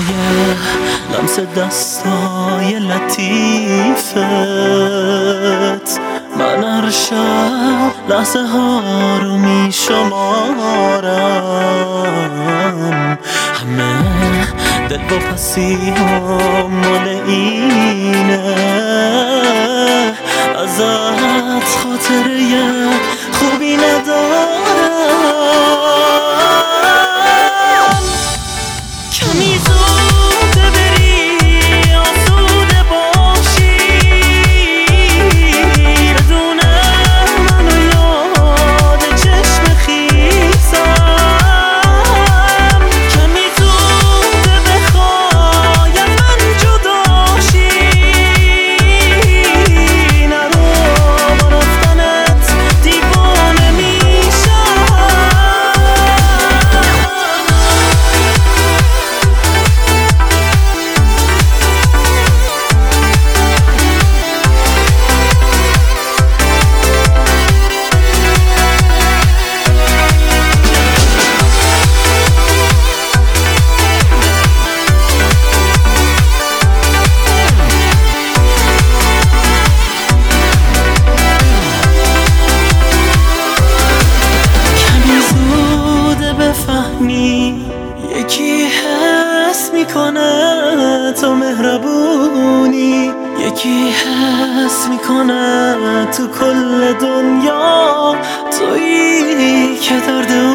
برای لمس دستای لطیفت. من هر شب لحظه ها رو می شمارم همه دل با پسی ها مال اینه حس می‌کنه تو کل دنیا. تویی که درد